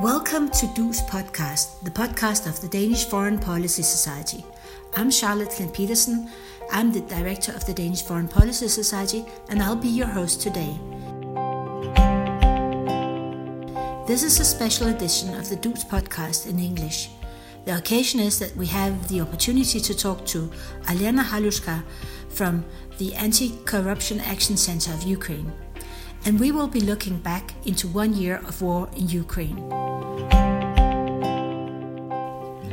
Welcome to DU's podcast, the podcast of the Danish Foreign Policy Society. I'm Charlotte Flindt Pedersen. I'm the director of the Danish Foreign Policy Society, and I'll be your host today. This is a special edition of the DU's podcast in English. The occasion is that we have the opportunity to talk to Alena Halushka from the Anti Corruption Action Center of Ukraine and we will be looking back into one year of war in Ukraine.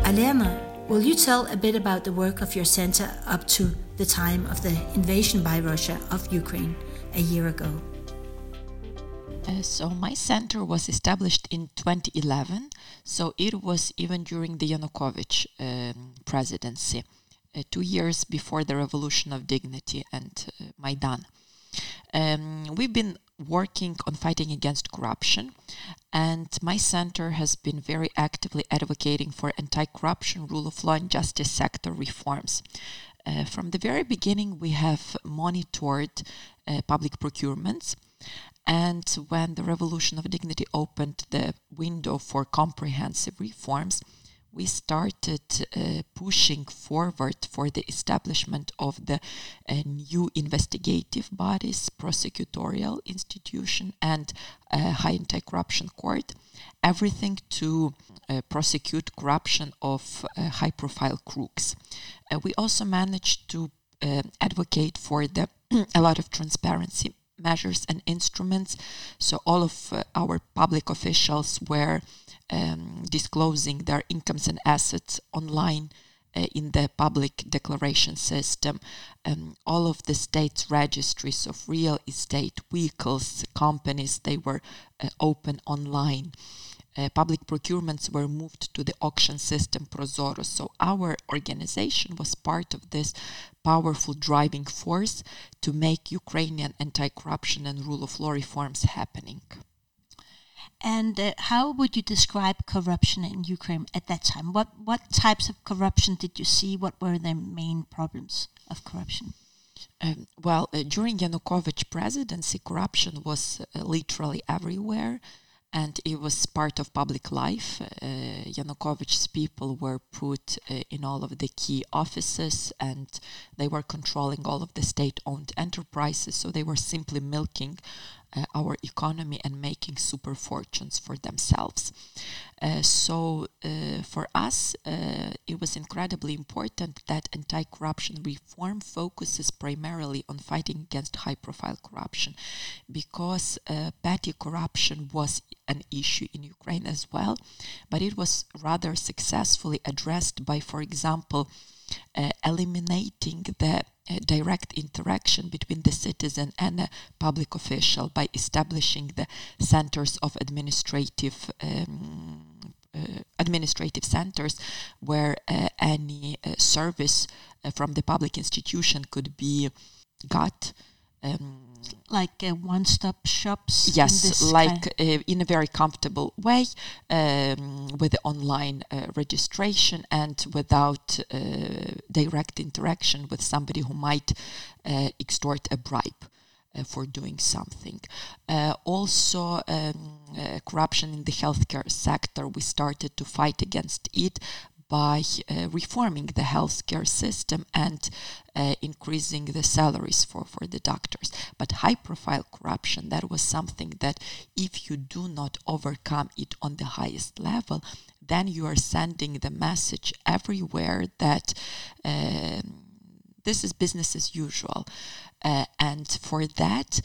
Alena, will you tell a bit about the work of your center up to the time of the invasion by Russia of Ukraine a year ago? Uh, so my center was established in 2011, so it was even during the Yanukovych um, presidency, uh, two years before the Revolution of Dignity and uh, Maidan. Um, we've been working on fighting against corruption, and my center has been very actively advocating for anti corruption, rule of law, and justice sector reforms. Uh, from the very beginning, we have monitored uh, public procurements. And when the Revolution of Dignity opened the window for comprehensive reforms, we started uh, pushing forward for the establishment of the uh, new investigative bodies, prosecutorial institution, and uh, high anti-corruption court. Everything to uh, prosecute corruption of uh, high-profile crooks. Uh, we also managed to advocate for the a lot of transparency measures and instruments. So all of our public officials were um, disclosing their incomes and assets online uh, in the public declaration system. Um, all of the state's registries of real estate, vehicles, companies, they were uh, open online. Uh, public procurements were moved to the auction system ProZorro. So our organization was part of this powerful driving force to make Ukrainian anti-corruption and rule of law reforms happening. And uh, how would you describe corruption in Ukraine at that time? What what types of corruption did you see? What were the main problems of corruption? Um, well, uh, during Yanukovych presidency, corruption was uh, literally everywhere and it was part of public life. Uh, Yanukovych's people were put uh, in all of the key offices and they were controlling all of the state owned enterprises, so they were simply milking our economy and making super fortunes for themselves. Uh, so, uh, for us, uh, it was incredibly important that anti corruption reform focuses primarily on fighting against high profile corruption because uh, petty corruption was an issue in Ukraine as well, but it was rather successfully addressed by, for example, uh, eliminating the uh, direct interaction between the citizen and a public official by establishing the centers of administrative um, uh, administrative centers where uh, any uh, service uh, from the public institution could be got um, like uh, one-stop shops. Yes, like uh, in a very comfortable way, um, with the online uh, registration and without uh, direct interaction with somebody who might uh, extort a bribe. Uh, for doing something. also, um, corruption in the healthcare sector, we started to fight against it by uh, reforming the healthcare system and uh, increasing the salaries for, for the doctors. But high profile corruption, that was something that if you do not overcome it on the highest level, then you are sending the message everywhere that uh, this is business as usual. Uh, and for that,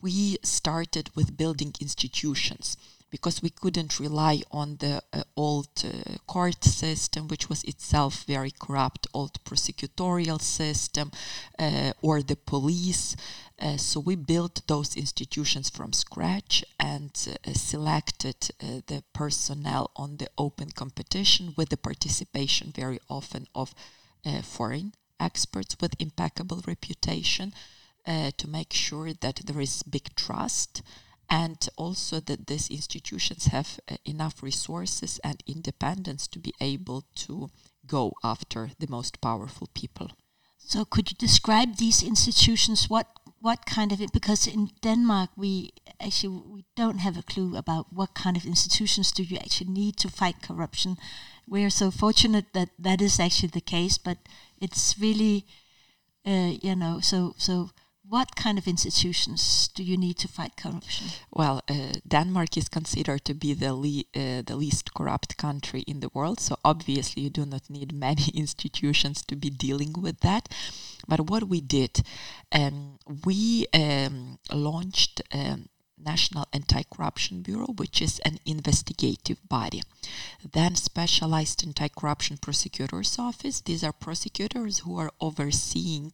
we started with building institutions because we couldn't rely on the uh, old uh, court system, which was itself very corrupt, old prosecutorial system, uh, or the police. Uh, so we built those institutions from scratch and uh, selected uh, the personnel on the open competition with the participation very often of foreign experts with impeccable reputation to make sure that there is big trust and also that these institutions have uh, enough resources and independence to be able to go after the most powerful people. So, could you describe these institutions? What what kind of it? Because in Denmark, we actually we don't have a clue about what kind of institutions do you actually need to fight corruption. We are so fortunate that that is actually the case, but it's really, uh, you know, so so what kind of institutions do you need to fight corruption? Well, uh, Denmark is considered to be the le- uh, the least corrupt country in the world, so obviously you do not need many institutions to be dealing with that. But what we did, um, we um, launched um, National Anti-Corruption Bureau, which is an investigative body. Then Specialized Anti-Corruption Prosecutors Office. These are prosecutors who are overseeing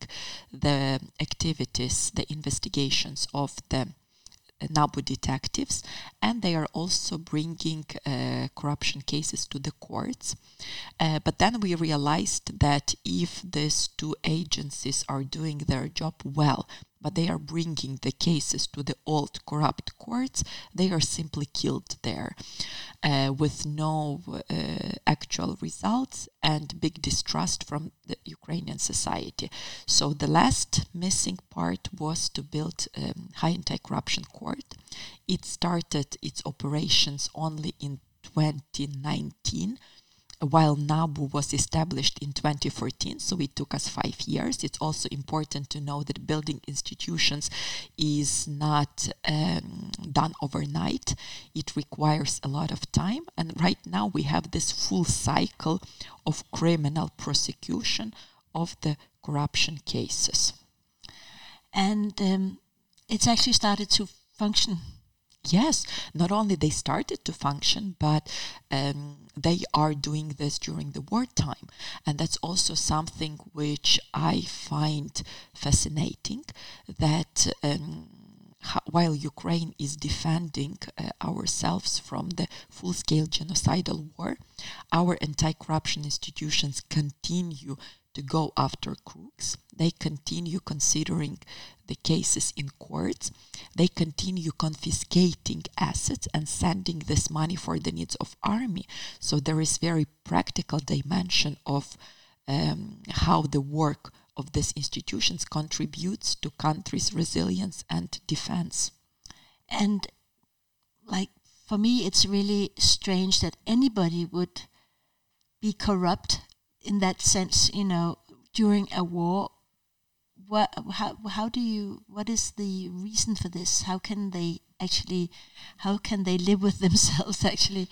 the activities, the investigations of the NABU detectives, and they are also bringing uh, corruption cases to the courts. Uh, but then we realized that if these two agencies are doing their job well, but they are bringing the cases to the old corrupt courts, they are simply killed there uh, with no uh, actual results and big distrust from the Ukrainian society. So the last missing part was to build a um, high anti-corruption court. It started its operations only in 2019 while NABU was established in 2014, so it took us five years. It's also important to know that building institutions is not um, done overnight. It requires a lot of time, and right now we have this full cycle of criminal prosecution of the corruption cases. And um, it's actually started to function yes, not only they started to function, but um, they are doing this during the wartime. And that's also something which I find fascinating that. Um, while Ukraine is defending uh, ourselves from the full scale genocidal war, our anti corruption institutions continue to go after crooks. They continue considering the cases in courts. They continue confiscating assets and sending this money for the needs of army. So there is very practical dimension of um, how the work of these institutions contributes to countries' resilience and defense. And like for me, it's really strange that anybody would be corrupt in that sense, you know, during a war, how how do you what is the reason for this? How can they actually how can they live with themselves actually?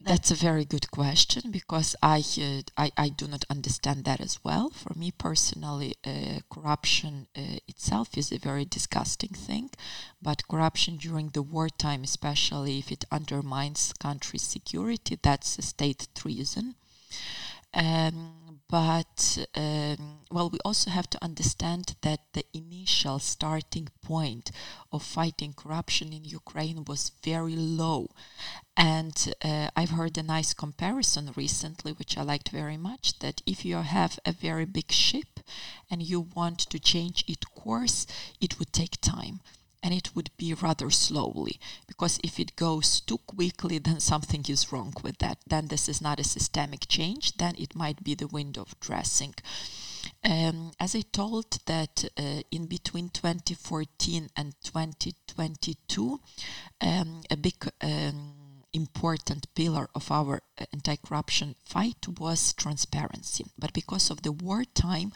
That's a very good question because I, uh, I, I do not understand that as well. For me personally, uh, corruption uh, itself is a very disgusting thing, but corruption during the wartime, especially if it undermines country's security, that's a state treason. Um, but um, well, we also have to understand that the initial starting point of fighting corruption in Ukraine was very low. And uh, I've heard a nice comparison recently, which I liked very much that if you have a very big ship and you want to change its course, it would take time and it would be rather slowly because if it goes too quickly then something is wrong with that. Then this is not a systemic change then it might be the window of dressing. Um, as I told that uh, in between 2014 and 2022 um, a big um, important pillar of our uh, anti-corruption fight was transparency. But because of the wartime,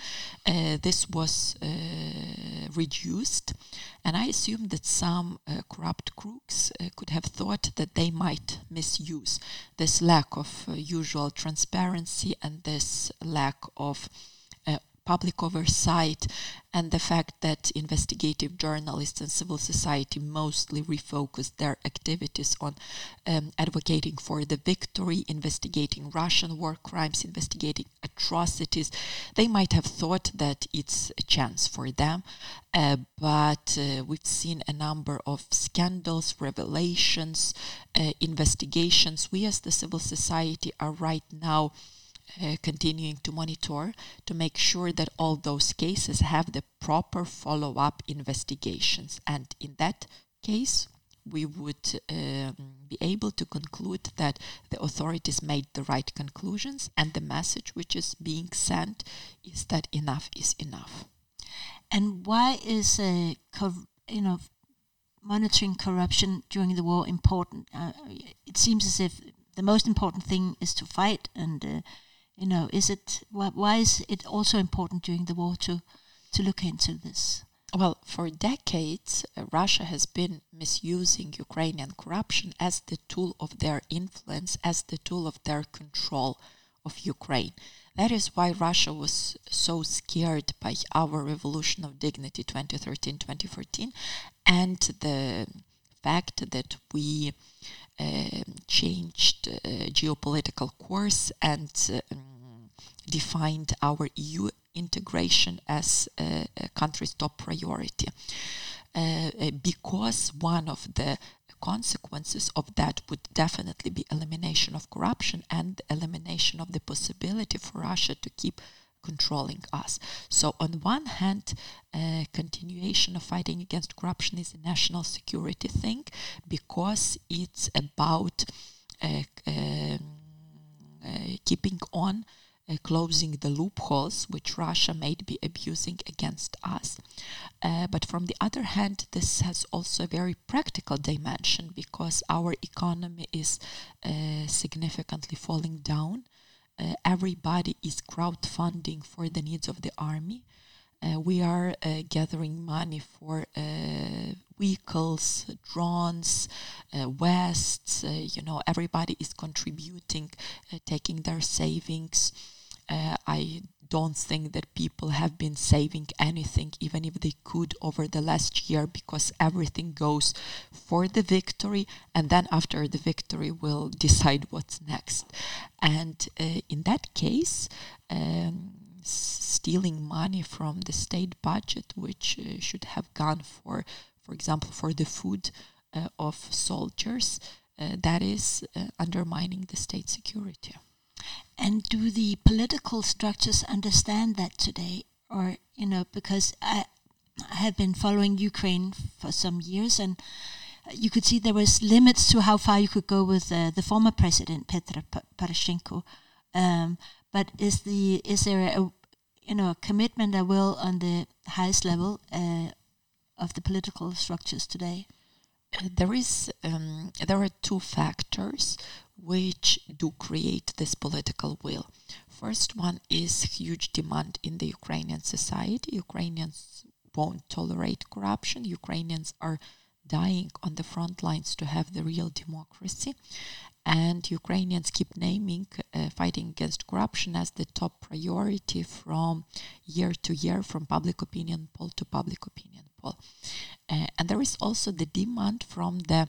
uh, this was uh, reduced, and I assume that some uh, corrupt crooks uh, could have thought that they might misuse this lack of uh, usual transparency and this lack of public oversight and the fact that investigative journalists and civil society mostly refocused their activities on um, advocating for the victory, investigating Russian war crimes, investigating atrocities. They might have thought that it's a chance for them, uh, but uh, we've seen a number of scandals, revelations, uh, investigations. We as the civil society are right now uh, continuing to monitor to make sure that all those cases have the proper follow up investigations. And in that case, we would um, be able to conclude that the authorities made the right conclusions and the message which is being sent is that enough is enough. And why is, uh, you know, monitoring corruption during the war important? Uh, it seems as if the most important thing is to fight, and uh, you know, is it why, is it also important during the war to to look into this? Well, for decades, uh, Russia has been misusing Ukrainian corruption as the tool of their influence, as the tool of their control of Ukraine. That is why Russia was so scared by our Revolution of Dignity 2013 2014 and the fact that we changed uh, geopolitical course and um, defined our EU integration as a, a country's top priority. Uh, uh, because one of the consequences of that would definitely be elimination of corruption and elimination of the possibility for Russia to keep controlling us. So, on one hand, continuation of fighting against corruption is a national security thing because it's about uh, um, uh, keeping on uh, closing the loopholes which Russia may be abusing against us. Uh, but from the other hand, this has also a very practical dimension because our economy is uh, significantly falling down. Uh, everybody is crowdfunding for the needs of the army. Uh, we are uh, gathering money for uh, vehicles, drones, uh, vests. Uh, you know, everybody is contributing, taking their savings. I don't think that people have been saving anything, even if they could, over the last year, because everything goes for the victory, and then after the victory, we'll decide what's next. And in that case, um, stealing money from the state budget, which uh, should have gone for, for example, for the food uh, of soldiers, uh, that is uh, undermining the state security. And do the political structures understand that today? Or, you know, because I, I have been following Ukraine for some years and you could see there was limits to how far you could go with uh, the former president Petro Poroshenko. Um, but is the is there a you know a commitment, a will on the highest level uh, of the political structures today? There is um, there are two factors which do create this political will. First one is huge demand in the Ukrainian society. Ukrainians won't tolerate corruption. Ukrainians are dying on the front lines to have the real democracy and Ukrainians keep naming uh, fighting against corruption as the top priority from year to year, from public opinion poll to public opinion poll. Uh, and there is also the demand from the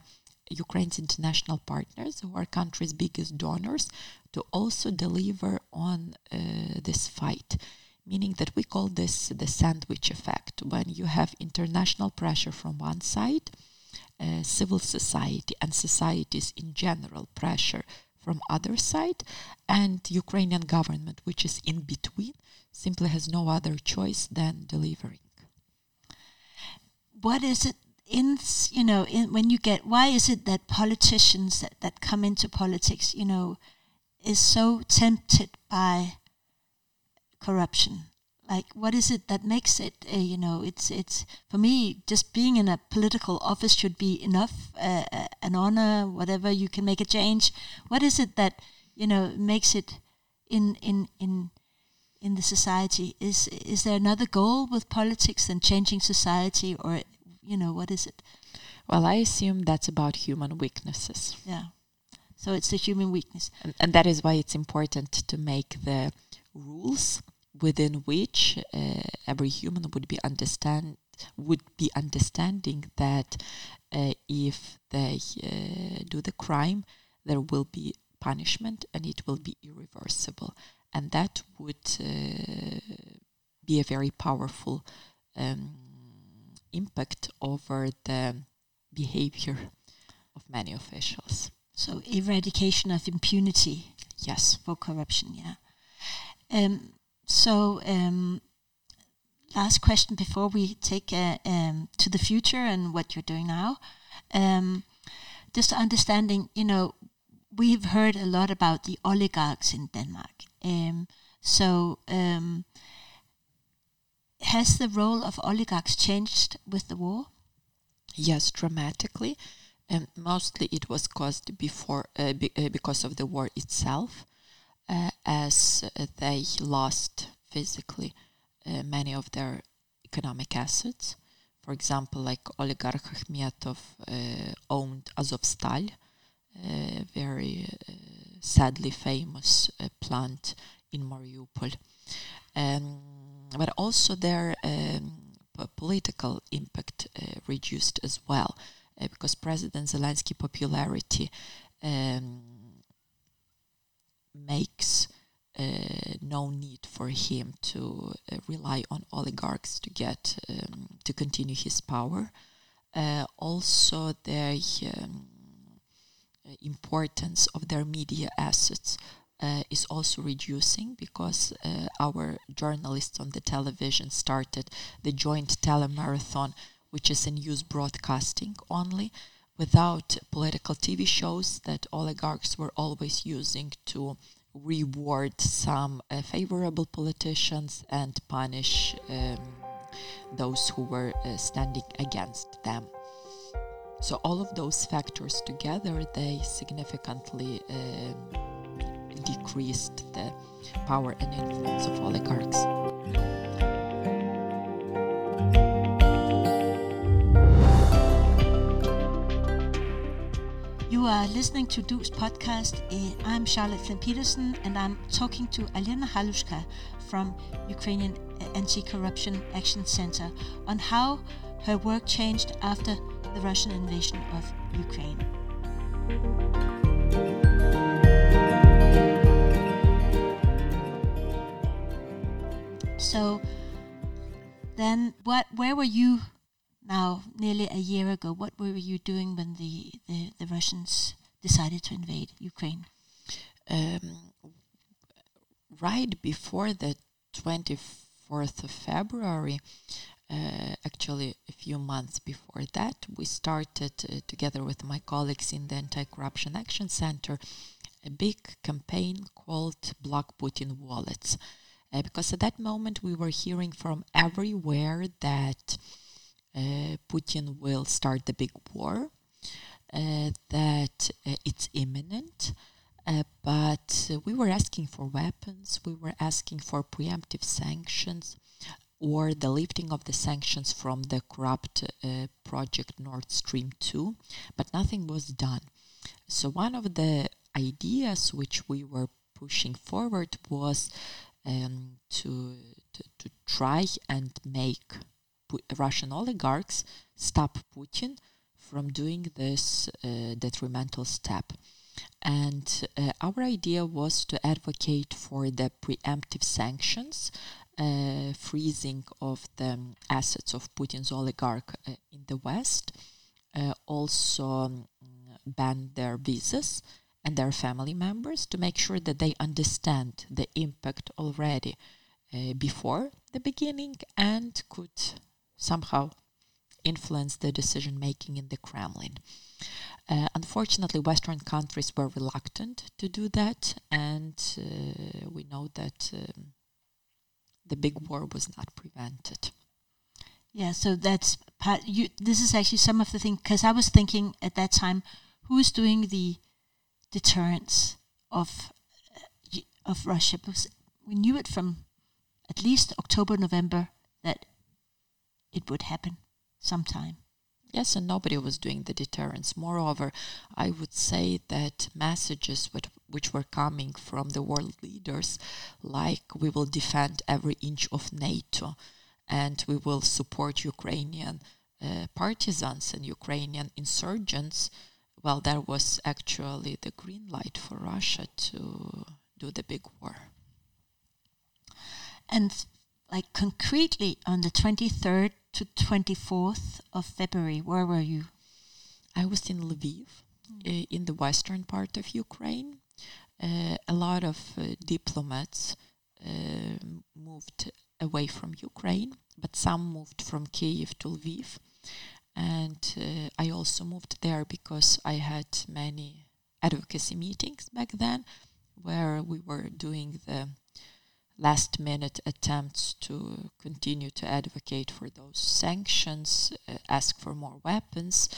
Ukraine's international partners, who are country's biggest donors, to also deliver on uh, this fight. Meaning that we call this the sandwich effect, when you have international pressure from one side uh, civil society and societies in general pressure from other side and Ukrainian government which is in between simply has no other choice than delivering what is it in you know in, when you get why is it that politicians that, that come into politics you know is so tempted by corruption? Like what is it that makes it uh, you know it's it's for me just being in a political office should be enough uh, an honor whatever you can make a change. What is it that you know makes it in in in in the society? Is is there another goal with politics than changing society or you know what is it? Well i assume that's about human weaknesses. Yeah. So it's a human weakness. And, and that is why it's important to make the rules within which uh, every human would be understand would be understanding that uh, if they uh, do the crime, there will be punishment and it will be irreversible, and that would uh, be a very powerful um, impact over the behavior of many officials. So eradication of impunity. Yes, for corruption. Yeah. Um, so, um, last question before we take uh, um, to the future and what you're doing now. Um, just understanding, you know, we've heard a lot about the oligarchs in Denmark. Um, so, um, has the role of oligarchs changed with the war? Yes, dramatically, and mostly it was caused before uh, be, uh, because of the war itself, uh, as they lost physically uh, many of their economic assets. For example, like oligarch Akhmetov uh, owned Azovstal, a very uh, sadly famous plant in Mariupol. But also their um, political impact uh, reduced as well, uh, because President Zelensky popularity um, makes uh, no need for him to uh, rely on oligarchs to get um, to continue his power. Uh, also, the um, importance of their media assets is also reducing because uh, our journalists on the television started the joint telemarathon, which is a news broadcasting only, without political TV shows that oligarchs were always using to reward some uh, favorable politicians and punish um, those who were uh, standing against them. So all of those factors together, they significantly um, decreased the power and influence of oligarchs. You are listening to Du's podcast. Eh, I'm Charlotte Flindt Pedersen, and I'm talking to Alena Halushka from Ukrainian Anti-Corruption Action Center on how her work changed after the Russian invasion of Ukraine. So then what where were you now nearly a year ago. What were you doing when the, the, the Russians decided to invade Ukraine? Um, right before the 24th of February, uh, actually a few months before that, we started uh, together with my colleagues in the Anti-Corruption Action Center a big campaign called Block Putin Wallets. Uh, because at that moment we were hearing from everywhere that uh, Putin will start the big war, uh, that uh, it's imminent. but we were asking for weapons, we were asking for preemptive sanctions, or the lifting of the sanctions from the corrupt uh, project Nord Stream 2, but nothing was done. So, one of the ideas which we were pushing forward was um, to, to, to try and make Russian oligarchs stop Putin from doing this uh, detrimental step. And uh, our idea was to advocate for the preemptive sanctions, uh, freezing of the assets of Putin's oligarch uh, in the West, uh, also um, ban their visas and their family members to make sure that they understand the impact already uh, before the beginning and could somehow influence the decision making in the Kremlin. Uh, unfortunately, Western countries were reluctant to do that, and uh, we know that um, the big war was not prevented. Yeah, so that's part. You, this is actually some of the things because I was thinking at that time, who is doing the deterrence of of Russia? Because we knew it from at least October, November that it would happen sometime. Yes, and nobody was doing the deterrence. Moreover, I would say that messages which, which were coming from the world leaders, like we will defend every inch of NATO and we will support Ukrainian uh, partisans and Ukrainian insurgents, well, that was actually the green light for Russia to do the big war. And like concretely on the 23rd to 24th of February, where were you? I was in Lviv, mm. uh, in the western part of Ukraine. Uh, a lot of uh, diplomats moved away from Ukraine, but some moved from Kiev to Lviv. And I also moved there because I had many advocacy meetings back then where we were doing the last minute attempts to continue to advocate for those sanctions, uh, ask for more weapons.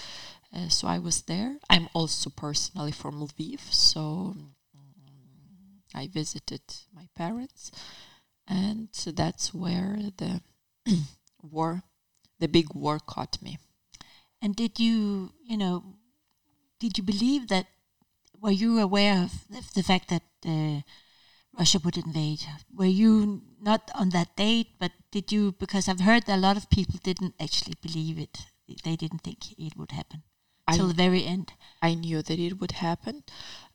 Uh, so I was there. I'm also personally from Lviv, so um, I visited my parents, and that's where the war, the big war, caught me. And did you, you know, did you believe that? Were you aware of the fact that uh, Russia would invade? Were you not on that date, but did you? Because I've heard that a lot of people didn't actually believe it. They didn't think it would happen till the very end. I knew that it would happen.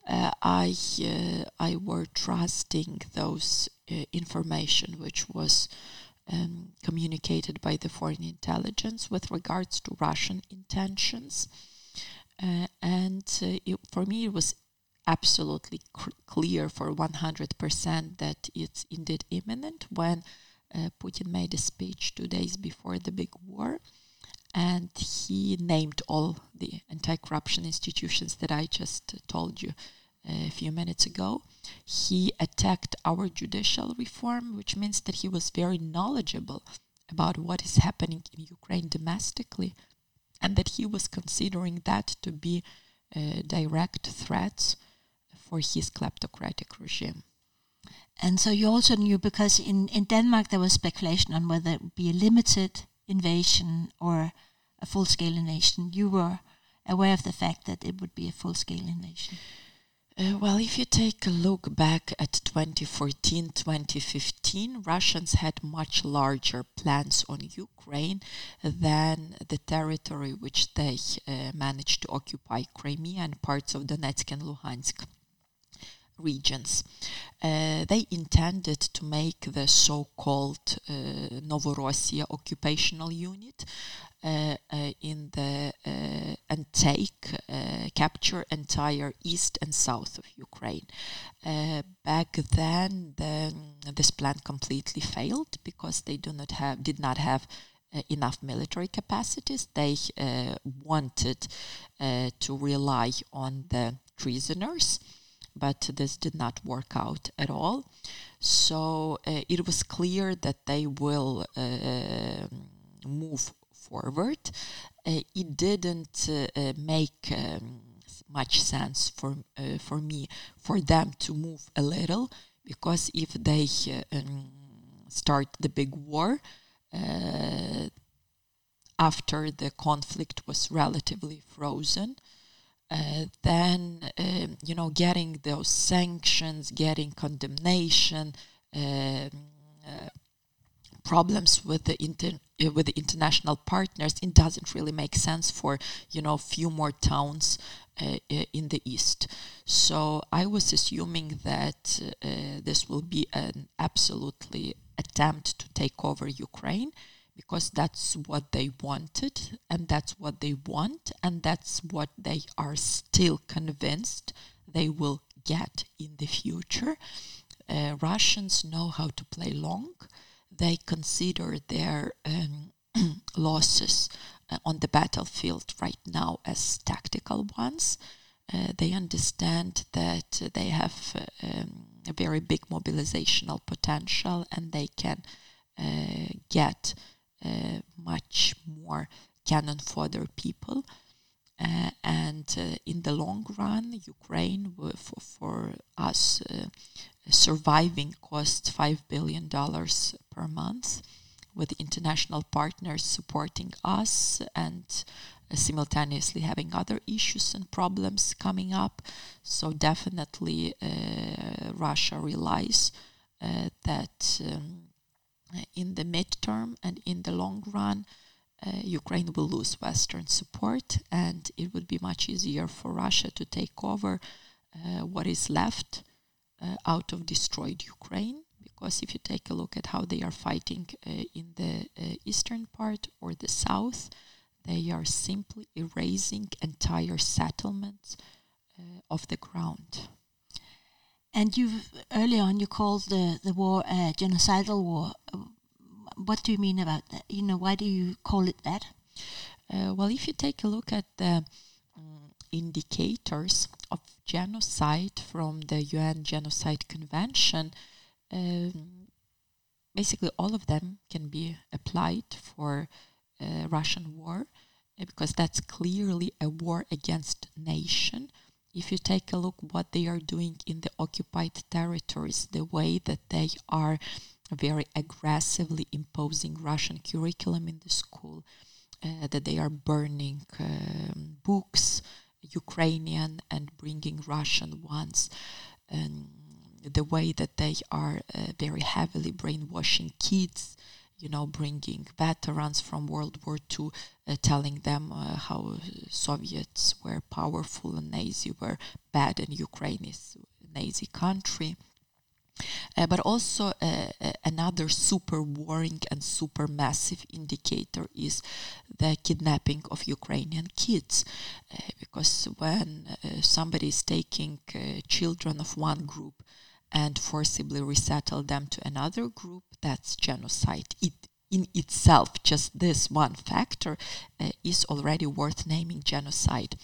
Uh, I uh, I were trusting those uh, information which was um, communicated by the foreign intelligence with regards to Russian intentions, uh, and uh, it, for me it was absolutely cr- clear for 100% that it's indeed imminent when uh, Putin made a speech two days before the big war. And he named all the anti-corruption institutions that I just told you a few minutes ago. He attacked our judicial reform, which means that he was very knowledgeable about what is happening in Ukraine domestically, and that he was considering that to be uh, direct threats for his kleptocratic regime. And so you also knew because in, in Denmark there was speculation on whether it would be a limited invasion or a full scale invasion. You were aware of the fact that it would be a full scale invasion. Uh, well, if you take a look back at 2014 2015, Russians had much larger plans on Ukraine than the territory which they uh, managed to occupy Crimea and parts of Donetsk and Luhansk regions. Uh, they intended to make the so-called uh, Novorossiya occupational unit uh, uh, in the uh, and take capture entire east and south of Ukraine. back then, the, this plan completely failed because they do not have did not have uh, enough military capacities. They uh, wanted uh, to rely on the prisoners, but this did not work out at all. So it was clear that they will move forward. Uh, it didn't uh, uh, make um, much sense for for me for them to move a little because if they um, start the big war after the conflict was relatively frozen, uh, then uh, you know getting those sanctions, getting condemnation, um, uh, problems with the inter- uh, with the international partners, it doesn't really make sense for you know a few more towns uh, in the east. So I was assuming that uh, this will be an absolutely attempt to take over Ukraine because that's what they wanted and that's what they want and that's what they are still convinced they will get in the future. Uh, Russians know how to play long they consider their um, losses uh, on the battlefield right now as tactical ones. Uh, they understand that they have um, a very big mobilizational potential and they can uh, get uh, much more cannon fodder people. Uh, and uh, in the long run, Ukraine, for, for us, uh, surviving costs $5 billion per month, with international partners supporting us and uh, simultaneously having other issues and problems coming up. So, definitely, uh, Russia relies uh, that um, in the midterm and in the long run, uh, Ukraine will lose Western support, and it would be much easier for Russia to take over uh, what is left uh, out of destroyed Ukraine. Because if you take a look at how they are fighting uh, in the uh, eastern part or the south, they are simply erasing entire settlements uh, of the ground. And you early on you called the, the war a genocidal war what do you mean about that? You know, why do you call it that? Uh, well, if you take a look at the um, indicators of genocide from the UN Genocide Convention, um, basically all of them can be applied for uh, Russian war uh, because that's clearly a war against nation. If you take a look what they are doing in the occupied territories, the way that they are very aggressively imposing Russian curriculum in the school, uh, that they are burning um, books, Ukrainian, and bringing Russian ones. Um, the way that they are uh, very heavily brainwashing kids, you know, bringing veterans from World War II, uh, telling them uh, how Soviets were powerful and Nazi were bad and Ukraine is a Nazi country. Uh, but also uh, uh, another super worrying and super massive indicator is the kidnapping of Ukrainian kids, uh, because when uh, somebody is taking uh, children of one group and forcibly resettle them to another group, that's genocide. It in itself, just this one factor is already worth naming genocide.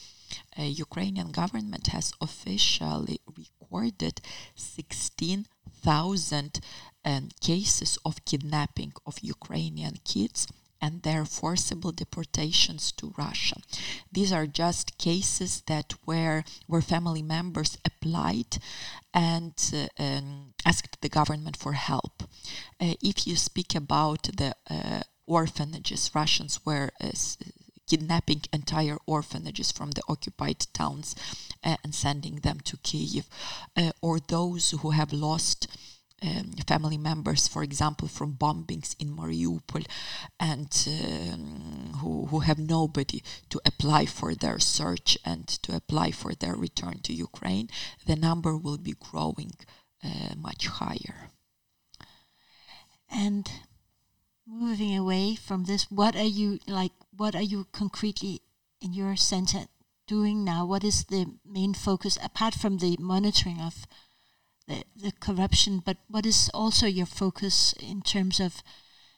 Ukrainian government has officially recorded 16 thousand um, cases of kidnapping of Ukrainian kids and their forcible deportations to Russia. These are just cases that were where family members applied and uh, um, asked the government for help. Uh, if you speak about the uh, orphanages, Russians were uh, kidnapping entire orphanages from the occupied towns uh, and sending them to Kiev, uh, or those who have lost. Um, family members, for example, from bombings in Mariupol, and um, who, who have nobody to apply for their search and to apply for their return to Ukraine, the number will be growing uh, much higher. And moving away from this, what are you like? What are you concretely in your center doing now? What is the main focus apart from the monitoring of the, the corruption? But what is also your focus in terms of,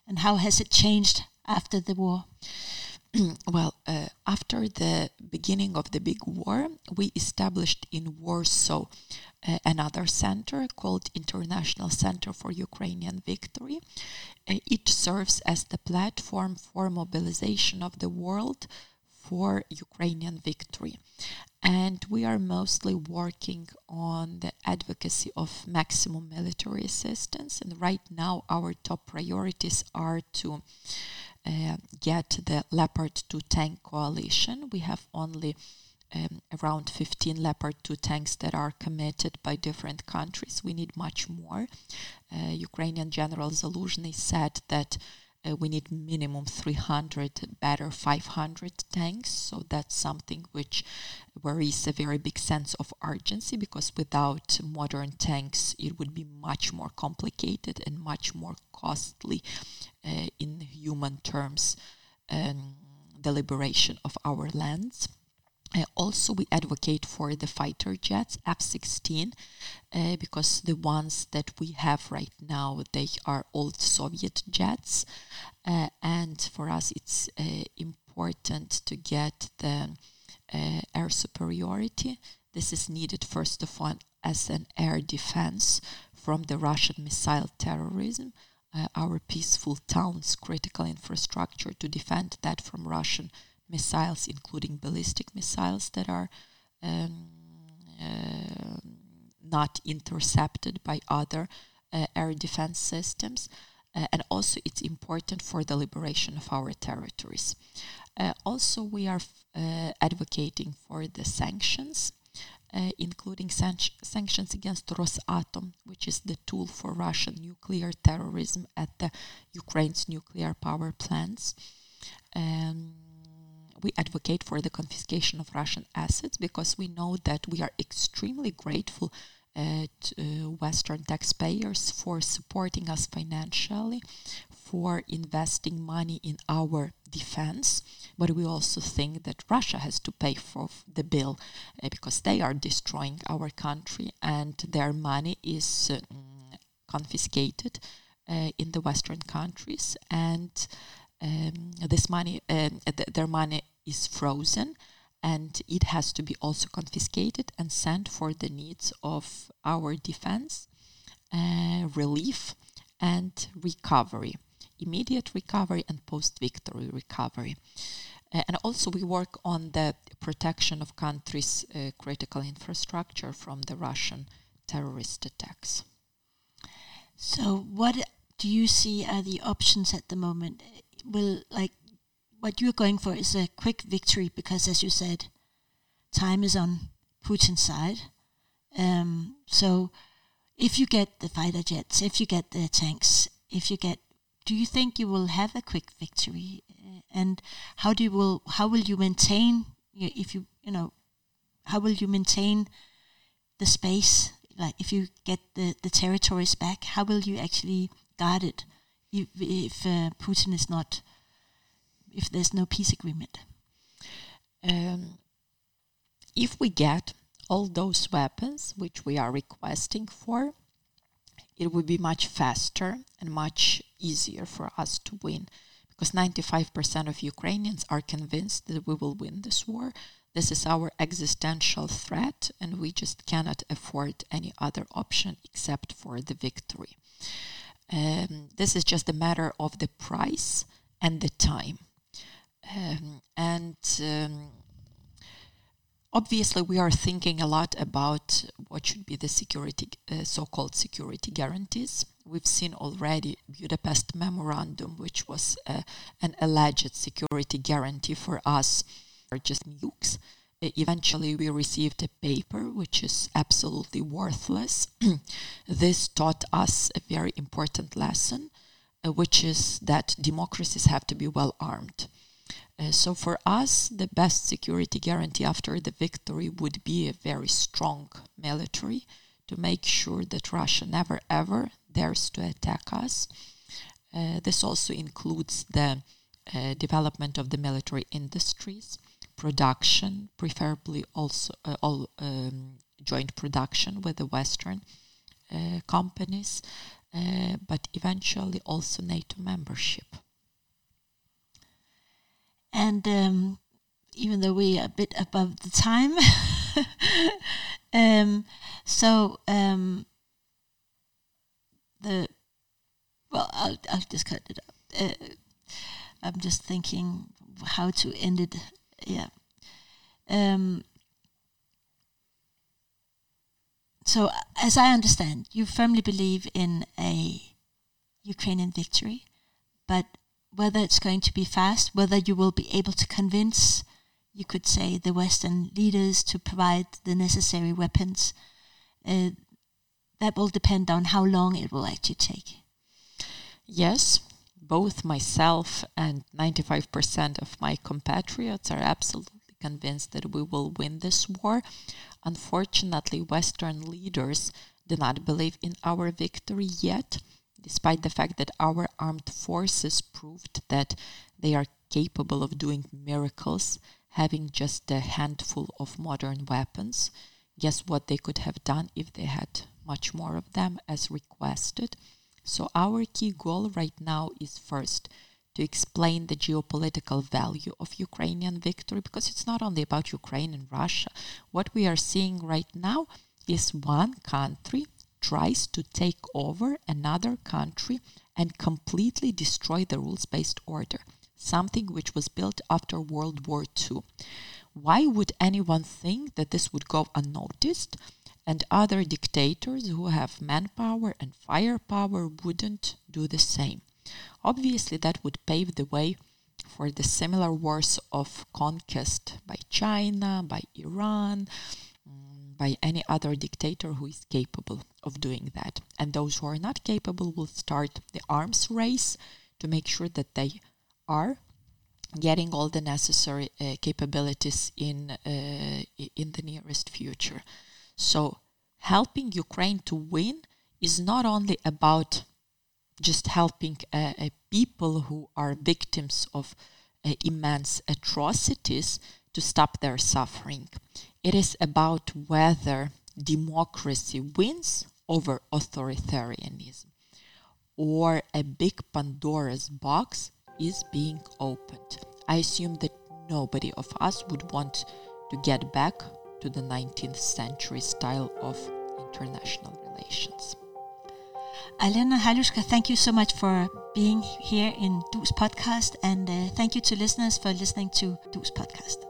and how has it changed after the war? well, uh, after the beginning of the big war, we established in Warsaw uh, another center called International Center for Ukrainian Victory. Uh, it serves as the platform for mobilization of the world for Ukrainian victory. And we are mostly working on the advocacy of maximum military assistance. And right now, our top priorities are to get the Leopard 2 tank coalition. We have only um, around 15 Leopard 2 tanks that are committed by different countries. We need much more. Uh, Ukrainian General Zaluzhny said that uh, we need minimum 300, better 500 tanks. So that's something which is a very big sense of urgency because without modern tanks, it would be much more complicated and much more costly uh, in human terms. Um, the liberation of our lands. Uh, also, we advocate for the fighter jets F-16 uh, because the ones that we have right now they are old Soviet jets, uh, and for us it's uh, important to get the uh, air superiority. This is needed first of all as an air defense from the Russian missile terrorism. Uh, our peaceful towns, critical infrastructure to defend that from Russian missiles, including ballistic missiles that are um, uh, not intercepted by other uh, air defense systems. Uh, and also, it's important for the liberation of our territories. Uh, also, we are uh, advocating for the sanctions. Uh, including san- sanctions against Rosatom, which is the tool for Russian nuclear terrorism at the Ukraine's nuclear power plants. Um, we advocate for the confiscation of Russian assets because we know that we are extremely grateful uh, to uh, Western taxpayers for supporting us financially, for investing money in our defense. But we also think that Russia has to pay for the bill uh, because they are destroying our country and their money is uh, confiscated uh, in the Western countries. And um, this money, um, th- their money is frozen and it has to be also confiscated and sent for the needs of our defense, uh, relief, and recovery, immediate recovery and post victory recovery. Uh, and also, we work on the protection of countries' uh, critical infrastructure from the Russian terrorist attacks. So, what do you see are the options at the moment? Will like what you're going for is a quick victory because, as you said, time is on Putin's side. Um, so, if you get the fighter jets, if you get the tanks, if you get, do you think you will have a quick victory? and how do you will how will you maintain if you you know how will you maintain the space like if you get the the territories back how will you actually guard it if, if uh, Putin is not if there's no peace agreement um, if we get all those weapons which we are requesting for it would be much faster and much easier for us to win because 95% of Ukrainians are convinced that we will win this war. This is our existential threat, and we just cannot afford any other option except for the victory. Um, this is just a matter of the price and the time. Um, and um, obviously, we are thinking a lot about what should be the security, uh, so-called security guarantees we've seen already Budapest Memorandum, which was uh, an alleged security guarantee for us, or just nukes. Eventually, we received a paper which is absolutely worthless. this taught us a very important lesson, uh, which is that democracies have to be well armed. Uh, so, for us, the best security guarantee after the victory would be a very strong military to make sure that Russia never ever dares to attack us. Uh, this also includes the uh, development of the military industries, production, preferably also uh, all um, joint production with the Western uh, companies, uh, but eventually also NATO membership. And um, even though we are a bit above the time, um, so um, the well, I'll I'll just cut it up. Uh, I'm just thinking how to end it. Yeah. Um, so, as I understand, you firmly believe in a Ukrainian victory, but whether it's going to be fast, whether you will be able to convince, you could say, the Western leaders to provide the necessary weapons, uh, that will depend on how long it will actually take. Yes, both myself and 95% of my compatriots are absolutely convinced that we will win this war. Unfortunately, Western leaders do not believe in our victory yet, despite the fact that our armed forces proved that they are capable of doing miracles, having just a handful of modern weapons. Guess what they could have done if they had much more of them as requested. So, our key goal right now is first to explain the geopolitical value of Ukrainian victory because it's not only about Ukraine and Russia. What we are seeing right now is one country tries to take over another country and completely destroy the rules based order, something which was built after World War II. Why would anyone think that this would go unnoticed? And other dictators who have manpower and firepower wouldn't do the same. Obviously, that would pave the way for the similar wars of conquest by China, by Iran, mm, by any other dictator who is capable of doing that. And those who are not capable will start the arms race to make sure that they are getting all the necessary uh, capabilities in uh, in the nearest future. So helping Ukraine to win is not only about just helping uh, people who are victims of uh, immense atrocities to stop their suffering. It is about whether democracy wins over authoritarianism or a big Pandora's box is being opened. I assume that nobody of us would want to get back to the 19th century style of international relations. Alena Halushka, thank you so much for being here in Du's podcast, and uh, thank you to listeners for listening to Du's podcast.